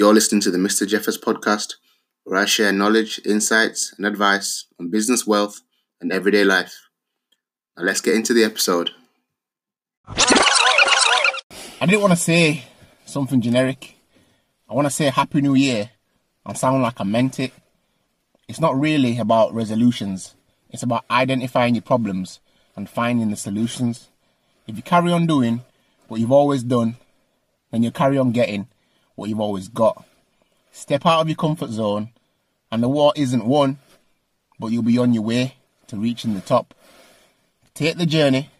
You're listening to the Mr. Jeffers podcast, where I share knowledge, insights, and advice on business, wealth, and everyday life. Now, let's get into the episode. I didn't want to say something generic. I want to say Happy New Year and sound like I meant it. It's not really about resolutions, it's about identifying your problems and finding the solutions. If you carry on doing what you've always done, then you'll carry on getting what you've always got. Step out of your comfort zone, and the war isn't won, but you'll be on your way to reaching the top. Take the journey,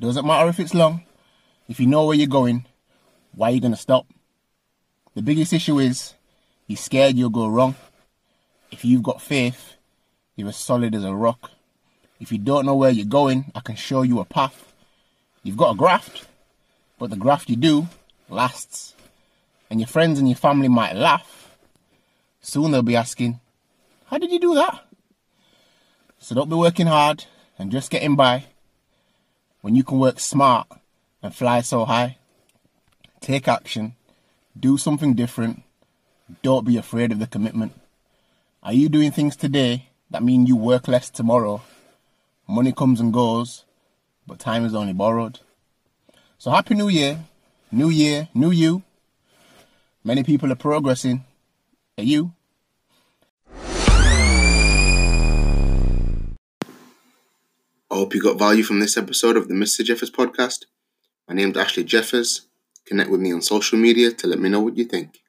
doesn't matter if it's long. If you know where you're going, why are you going to stop? The biggest issue is you're scared you'll go wrong. If you've got faith, you're as solid as a rock. If you don't know where you're going, I can show you a path. You've got a graft, but the graft you do lasts and your friends and your family might laugh, soon they'll be asking, How did you do that? So don't be working hard and just getting by when you can work smart and fly so high. Take action, do something different, don't be afraid of the commitment. Are you doing things today that mean you work less tomorrow? Money comes and goes, but time is only borrowed. So happy new year, new year, new you. Many people are progressing. Are you? I hope you got value from this episode of the Mr. Jeffers podcast. My name's Ashley Jeffers. Connect with me on social media to let me know what you think.